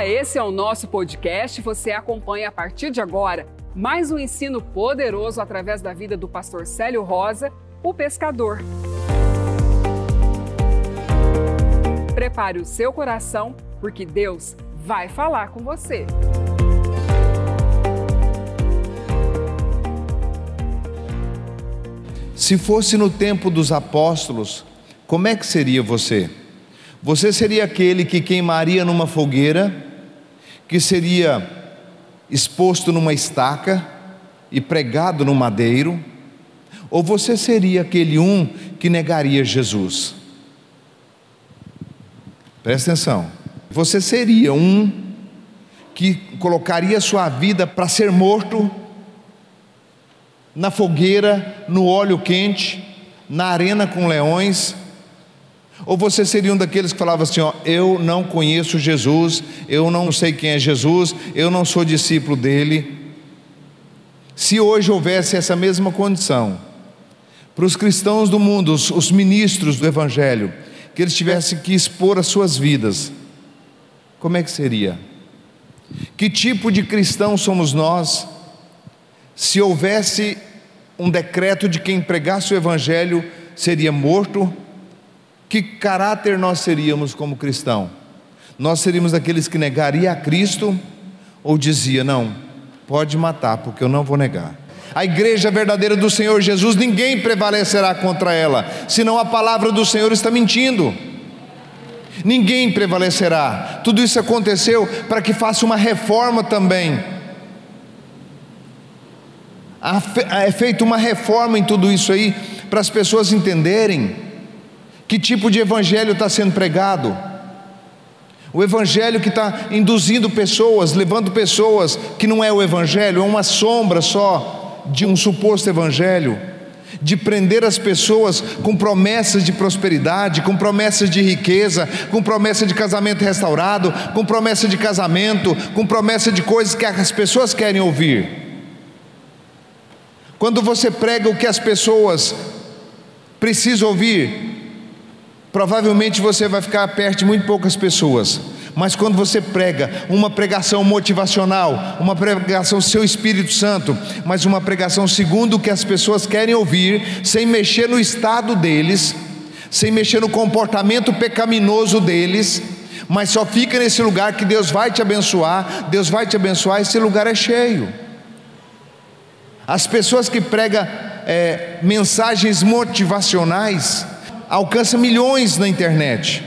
Olá, esse é o nosso podcast. Você acompanha a partir de agora mais um ensino poderoso através da vida do pastor Célio Rosa, o pescador. Prepare o seu coração, porque Deus vai falar com você. Se fosse no tempo dos apóstolos, como é que seria você? Você seria aquele que queimaria numa fogueira, que seria exposto numa estaca e pregado no madeiro, ou você seria aquele um que negaria Jesus? Presta atenção. Você seria um que colocaria sua vida para ser morto na fogueira, no óleo quente, na arena com leões, ou você seria um daqueles que falava assim: ó, eu não conheço Jesus, eu não sei quem é Jesus, eu não sou discípulo dele. Se hoje houvesse essa mesma condição, para os cristãos do mundo, os, os ministros do Evangelho, que eles tivessem que expor as suas vidas, como é que seria? Que tipo de cristão somos nós? Se houvesse um decreto de quem pregasse o Evangelho seria morto, que caráter nós seríamos como cristão? Nós seríamos aqueles que negaria a Cristo ou dizia, não, pode matar, porque eu não vou negar. A igreja verdadeira do Senhor Jesus, ninguém prevalecerá contra ela, senão a palavra do Senhor está mentindo. Ninguém prevalecerá. Tudo isso aconteceu para que faça uma reforma também. É feita uma reforma em tudo isso aí, para as pessoas entenderem que tipo de evangelho está sendo pregado? O evangelho que está induzindo pessoas, levando pessoas que não é o evangelho, é uma sombra só de um suposto evangelho, de prender as pessoas com promessas de prosperidade, com promessas de riqueza, com promessa de casamento restaurado, com promessa de casamento, com promessa de coisas que as pessoas querem ouvir. Quando você prega o que as pessoas precisam ouvir, Provavelmente você vai ficar perto de muito poucas pessoas, mas quando você prega uma pregação motivacional, uma pregação seu Espírito Santo, mas uma pregação segundo o que as pessoas querem ouvir, sem mexer no estado deles, sem mexer no comportamento pecaminoso deles, mas só fica nesse lugar que Deus vai te abençoar, Deus vai te abençoar, esse lugar é cheio. As pessoas que pregam é, mensagens motivacionais, alcança milhões na internet.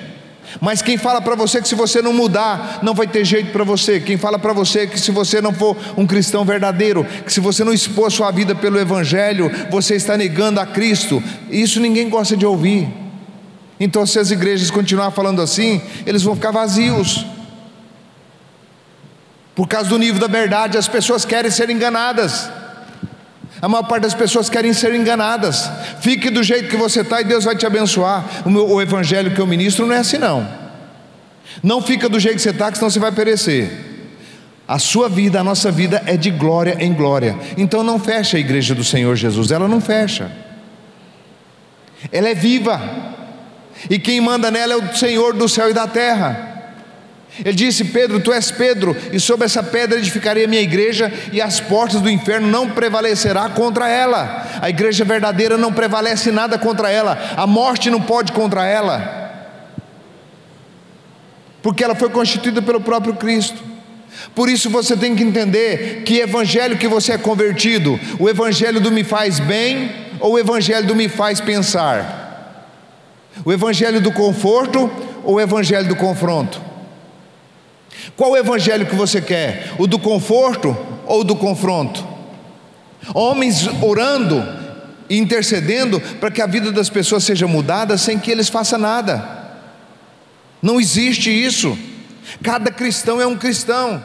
Mas quem fala para você que se você não mudar, não vai ter jeito para você. Quem fala para você que se você não for um cristão verdadeiro, que se você não expor sua vida pelo Evangelho, você está negando a Cristo. Isso ninguém gosta de ouvir. Então, se as igrejas continuar falando assim, eles vão ficar vazios. Por causa do nível da verdade, as pessoas querem ser enganadas. A maior parte das pessoas querem ser enganadas. Fique do jeito que você está e Deus vai te abençoar. O, meu, o evangelho que eu ministro não é assim, não. Não fica do jeito que você está, que senão você vai perecer. A sua vida, a nossa vida é de glória em glória. Então não fecha a igreja do Senhor Jesus, ela não fecha. Ela é viva. E quem manda nela é o Senhor do céu e da terra. Ele disse: Pedro, tu és Pedro, e sobre essa pedra edificarei a minha igreja, e as portas do inferno não prevalecerá contra ela. A igreja verdadeira não prevalece nada contra ela, a morte não pode contra ela, porque ela foi constituída pelo próprio Cristo. Por isso você tem que entender que evangelho que você é convertido, o evangelho do me faz bem ou o evangelho do me faz pensar? O evangelho do conforto ou o evangelho do confronto? Qual o evangelho que você quer? O do conforto ou do confronto? Homens orando e intercedendo para que a vida das pessoas seja mudada sem que eles façam nada. Não existe isso. Cada cristão é um cristão.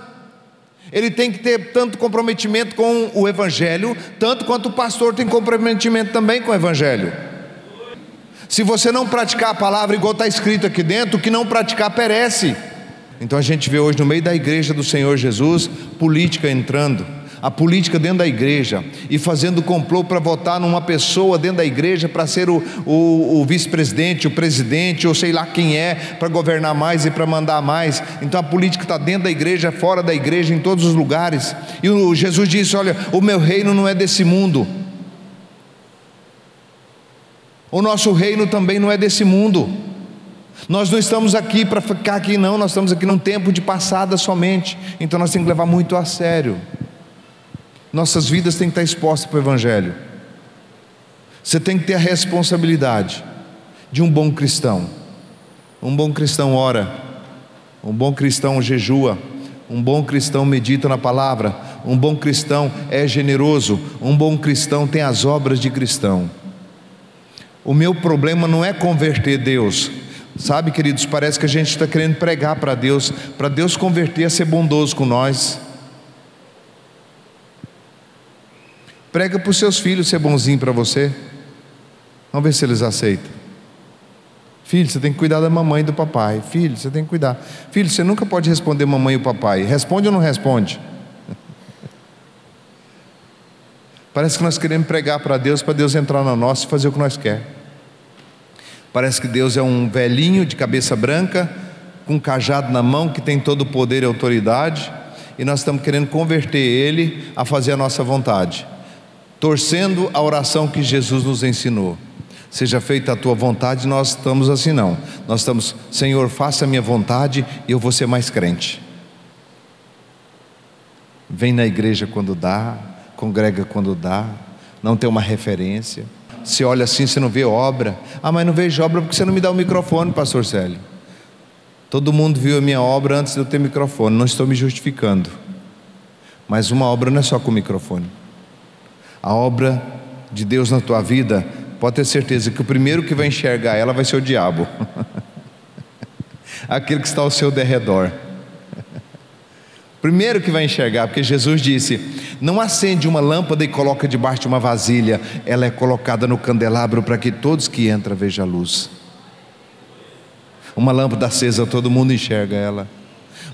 Ele tem que ter tanto comprometimento com o Evangelho, tanto quanto o pastor tem comprometimento também com o Evangelho. Se você não praticar a palavra igual está escrito aqui dentro, o que não praticar perece. Então a gente vê hoje no meio da igreja do Senhor Jesus política entrando, a política dentro da igreja e fazendo complô para votar numa pessoa dentro da igreja para ser o, o, o vice-presidente, o presidente, ou sei lá quem é, para governar mais e para mandar mais. Então a política está dentro da igreja, fora da igreja, em todos os lugares. E o, Jesus disse: Olha, o meu reino não é desse mundo. O nosso reino também não é desse mundo. Nós não estamos aqui para ficar aqui, não, nós estamos aqui num tempo de passada somente. Então nós temos que levar muito a sério. Nossas vidas têm que estar expostas para o Evangelho. Você tem que ter a responsabilidade de um bom cristão. Um bom cristão ora, um bom cristão jejua, um bom cristão medita na palavra, um bom cristão é generoso, um bom cristão tem as obras de cristão. O meu problema não é converter Deus, Sabe, queridos, parece que a gente está querendo pregar para Deus, para Deus converter a ser bondoso com nós. Prega para os seus filhos ser bonzinho para você. Vamos ver se eles aceitam. Filho, você tem que cuidar da mamãe e do papai. Filho, você tem que cuidar. Filho, você nunca pode responder mamãe e papai. Responde ou não responde? Parece que nós queremos pregar para Deus, para Deus entrar na nossa e fazer o que nós queremos. Parece que Deus é um velhinho de cabeça branca, com um cajado na mão, que tem todo o poder e autoridade, e nós estamos querendo converter ele a fazer a nossa vontade, torcendo a oração que Jesus nos ensinou. Seja feita a tua vontade, nós estamos assim não. Nós estamos, Senhor, faça a minha vontade e eu vou ser mais crente. Vem na igreja quando dá, congrega quando dá, não tem uma referência. Você olha assim, você não vê obra. Ah, mas não vejo obra porque você não me dá o microfone, pastor Célio. Todo mundo viu a minha obra antes de eu ter microfone, não estou me justificando. Mas uma obra não é só com microfone. A obra de Deus na tua vida, pode ter certeza que o primeiro que vai enxergar ela vai ser o diabo. Aquele que está ao seu derredor. Primeiro que vai enxergar, porque Jesus disse: não acende uma lâmpada e coloca debaixo de uma vasilha, ela é colocada no candelabro para que todos que entram vejam a luz. Uma lâmpada acesa, todo mundo enxerga ela.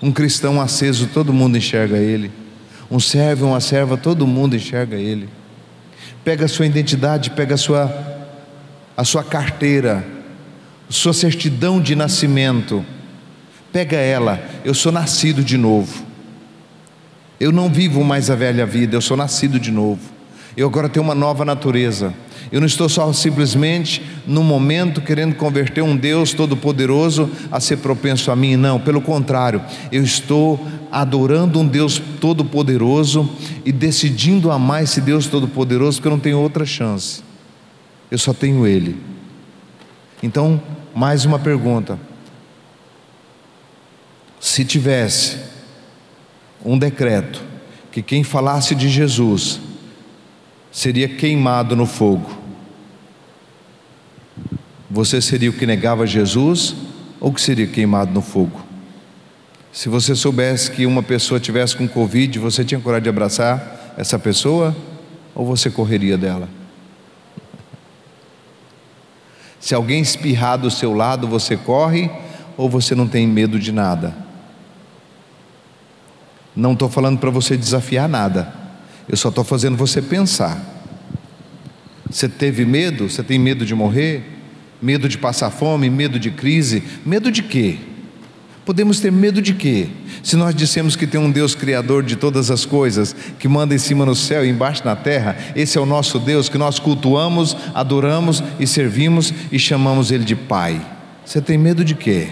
Um cristão aceso, todo mundo enxerga ele. Um servo, uma serva, todo mundo enxerga ele. Pega a sua identidade, pega a sua, a sua carteira, sua certidão de nascimento. Pega ela, eu sou nascido de novo. Eu não vivo mais a velha vida, eu sou nascido de novo. Eu agora tenho uma nova natureza. Eu não estou só simplesmente no momento querendo converter um Deus todo-poderoso a ser propenso a mim, não, pelo contrário, eu estou adorando um Deus todo-poderoso e decidindo amar esse Deus todo-poderoso porque eu não tenho outra chance. Eu só tenho Ele. Então, mais uma pergunta. Se tivesse um decreto que quem falasse de Jesus seria queimado no fogo. Você seria o que negava Jesus ou que seria queimado no fogo? Se você soubesse que uma pessoa tivesse com Covid, você tinha coragem de abraçar essa pessoa ou você correria dela? Se alguém espirrar do seu lado, você corre ou você não tem medo de nada? Não estou falando para você desafiar nada, eu só estou fazendo você pensar. Você teve medo? Você tem medo de morrer? Medo de passar fome? Medo de crise? Medo de quê? Podemos ter medo de quê? Se nós dissemos que tem um Deus criador de todas as coisas, que manda em cima no céu e embaixo na terra, esse é o nosso Deus que nós cultuamos, adoramos e servimos e chamamos Ele de Pai. Você tem medo de quê?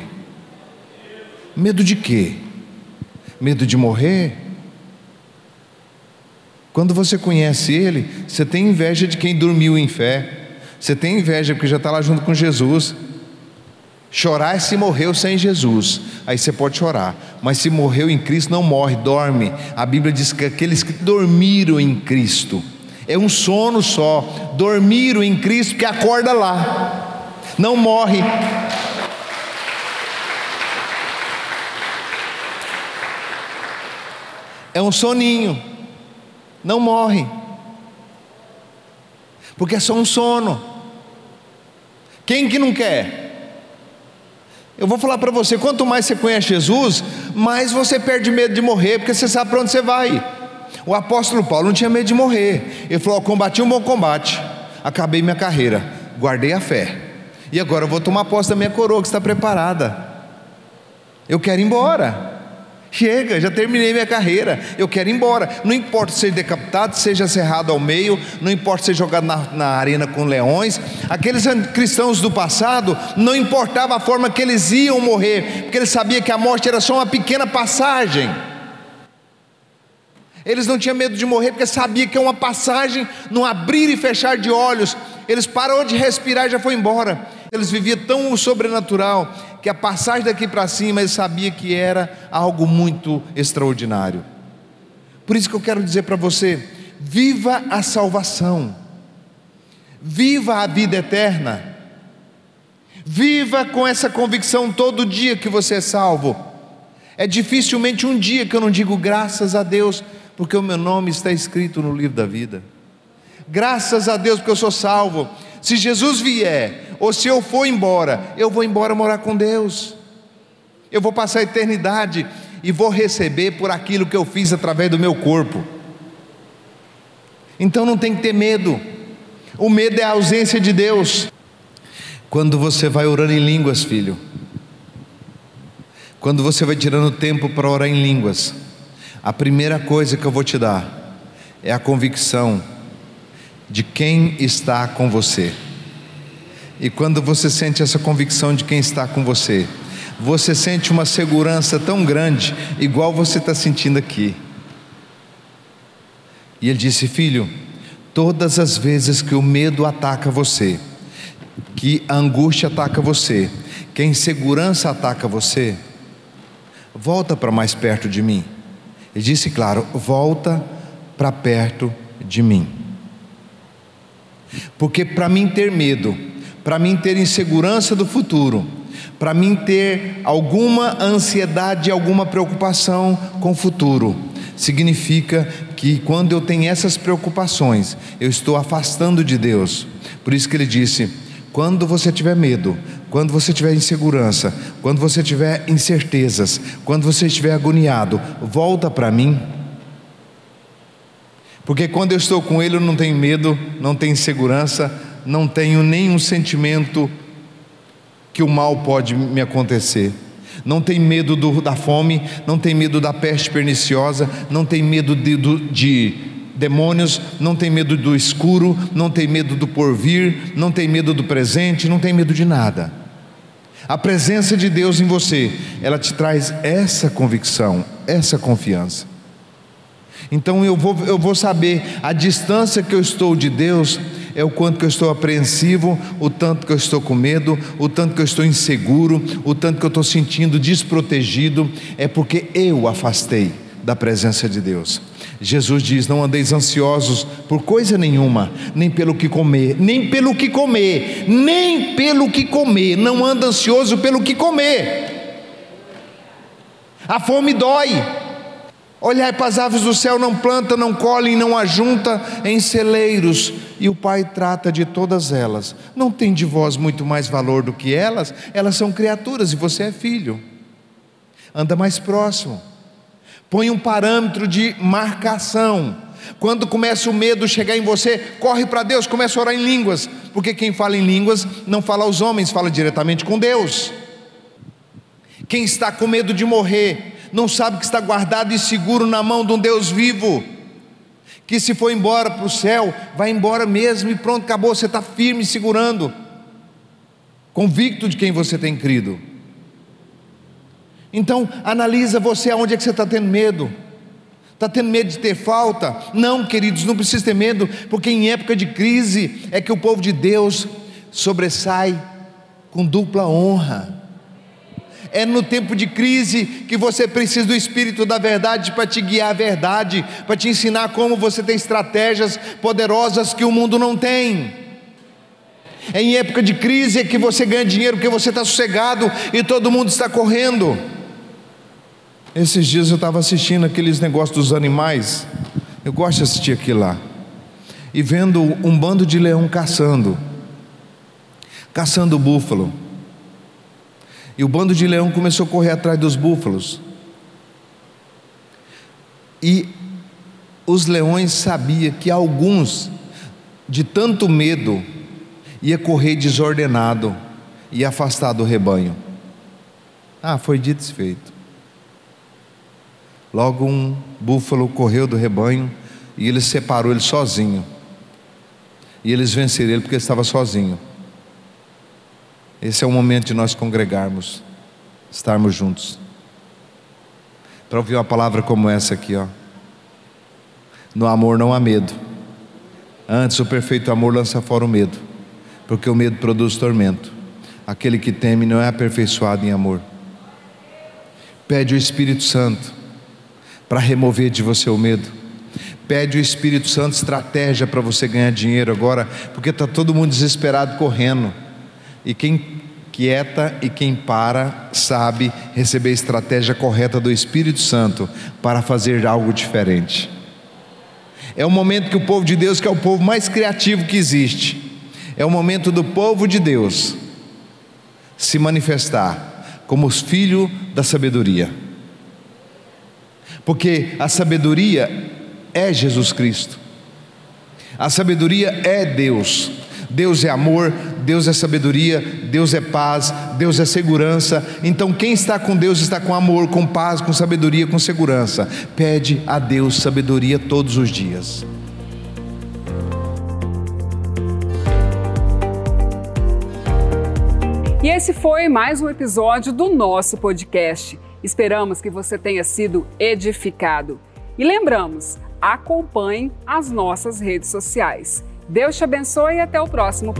Medo de quê? Medo de morrer. Quando você conhece Ele, você tem inveja de quem dormiu em fé, você tem inveja porque já está lá junto com Jesus. Chorar é se morreu sem Jesus, aí você pode chorar, mas se morreu em Cristo, não morre, dorme. A Bíblia diz que aqueles que dormiram em Cristo, é um sono só, dormiram em Cristo, que acorda lá, não morre, É um soninho, não morre, porque é só um sono. Quem que não quer? Eu vou falar para você: quanto mais você conhece Jesus, mais você perde medo de morrer, porque você sabe para onde você vai. O apóstolo Paulo não tinha medo de morrer. Ele falou: combati um bom combate, acabei minha carreira, guardei a fé. E agora eu vou tomar posse da minha coroa que está preparada. Eu quero ir embora. Chega, já terminei minha carreira, eu quero ir embora. Não importa ser decapitado, seja cerrado ao meio, não importa ser jogado na, na arena com leões. Aqueles cristãos do passado, não importava a forma que eles iam morrer, porque eles sabiam que a morte era só uma pequena passagem. Eles não tinham medo de morrer porque sabiam que é uma passagem, num abrir e fechar de olhos. Eles pararam de respirar e já foi embora. Eles viviam tão sobrenatural que a passagem daqui para cima eles sabiam que era algo muito extraordinário. Por isso que eu quero dizer para você: viva a salvação, viva a vida eterna, viva com essa convicção todo dia que você é salvo. É dificilmente um dia que eu não digo graças a Deus porque o meu nome está escrito no livro da vida. Graças a Deus, porque eu sou salvo. Se Jesus vier, ou se eu for embora, eu vou embora morar com Deus. Eu vou passar a eternidade e vou receber por aquilo que eu fiz através do meu corpo. Então não tem que ter medo. O medo é a ausência de Deus. Quando você vai orando em línguas, filho, quando você vai tirando tempo para orar em línguas, a primeira coisa que eu vou te dar é a convicção de quem está com você. E quando você sente essa convicção de quem está com você, você sente uma segurança tão grande, igual você está sentindo aqui. E ele disse: Filho, todas as vezes que o medo ataca você, que a angústia ataca você, que a insegurança ataca você, volta para mais perto de mim. Ele disse, claro: volta para perto de mim. Porque para mim ter medo, para mim ter insegurança do futuro, para mim ter alguma ansiedade, alguma preocupação com o futuro, significa que quando eu tenho essas preocupações, eu estou afastando de Deus. Por isso que ele disse: quando você tiver medo, quando você tiver insegurança, quando você tiver incertezas, quando você estiver agoniado, volta para mim. Porque quando eu estou com Ele, eu não tenho medo, não tenho insegurança, não tenho nenhum sentimento que o mal pode me acontecer. Não tem medo do, da fome, não tem medo da peste perniciosa, não tem medo de, de demônios, não tem medo do escuro, não tem medo do porvir, não tem medo do presente, não tem medo de nada. A presença de Deus em você, ela te traz essa convicção, essa confiança. Então eu vou, eu vou saber a distância que eu estou de Deus é o quanto que eu estou apreensivo, o tanto que eu estou com medo, o tanto que eu estou inseguro, o tanto que eu estou sentindo desprotegido, é porque eu afastei da presença de Deus. Jesus diz: Não andeis ansiosos por coisa nenhuma, nem pelo que comer, nem pelo que comer, nem pelo que comer. Não anda ansioso pelo que comer. A fome dói. Olhai para as aves do céu, não planta, não colhem, não ajunta em celeiros, e o Pai trata de todas elas. Não tem de vós muito mais valor do que elas? Elas são criaturas e você é filho. Anda mais próximo põe um parâmetro de marcação. Quando começa o medo chegar em você, corre para Deus, começa a orar em línguas, porque quem fala em línguas não fala aos homens, fala diretamente com Deus. Quem está com medo de morrer, não sabe que está guardado e seguro na mão de um Deus vivo, que se for embora para o céu, vai embora mesmo e pronto, acabou, você está firme, segurando, convicto de quem você tem crido. Então, analisa você aonde é que você está tendo medo. Está tendo medo de ter falta? Não, queridos, não precisa ter medo, porque em época de crise é que o povo de Deus sobressai com dupla honra. É no tempo de crise que você precisa do Espírito da verdade para te guiar à verdade, para te ensinar como você tem estratégias poderosas que o mundo não tem. É em época de crise que você ganha dinheiro porque você está sossegado e todo mundo está correndo. Esses dias eu estava assistindo aqueles negócios dos animais. Eu gosto de assistir aquilo lá. E vendo um bando de leão caçando. Caçando búfalo. E o bando de leão começou a correr atrás dos búfalos. E os leões sabiam que alguns, de tanto medo, ia correr desordenado e afastar do rebanho. Ah, foi dito e feito. Logo um búfalo correu do rebanho e ele separou ele sozinho. E eles venceram ele porque ele estava sozinho. Esse é o momento de nós congregarmos, estarmos juntos. Para ouvir uma palavra como essa aqui, ó. No amor não há medo. Antes o perfeito amor lança fora o medo, porque o medo produz tormento. Aquele que teme não é aperfeiçoado em amor. Pede o Espírito Santo para remover de você o medo. Pede o Espírito Santo estratégia para você ganhar dinheiro agora, porque está todo mundo desesperado correndo. E quem quieta e quem para sabe receber a estratégia correta do Espírito Santo para fazer algo diferente. É o momento que o povo de Deus, que é o povo mais criativo que existe, é o momento do povo de Deus se manifestar como os filhos da sabedoria. Porque a sabedoria é Jesus Cristo. A sabedoria é Deus. Deus é amor, Deus é sabedoria, Deus é paz, Deus é segurança. Então, quem está com Deus está com amor, com paz, com sabedoria, com segurança. Pede a Deus sabedoria todos os dias. E esse foi mais um episódio do nosso podcast. Esperamos que você tenha sido edificado. E lembramos, acompanhe as nossas redes sociais. Deus te abençoe e até o próximo.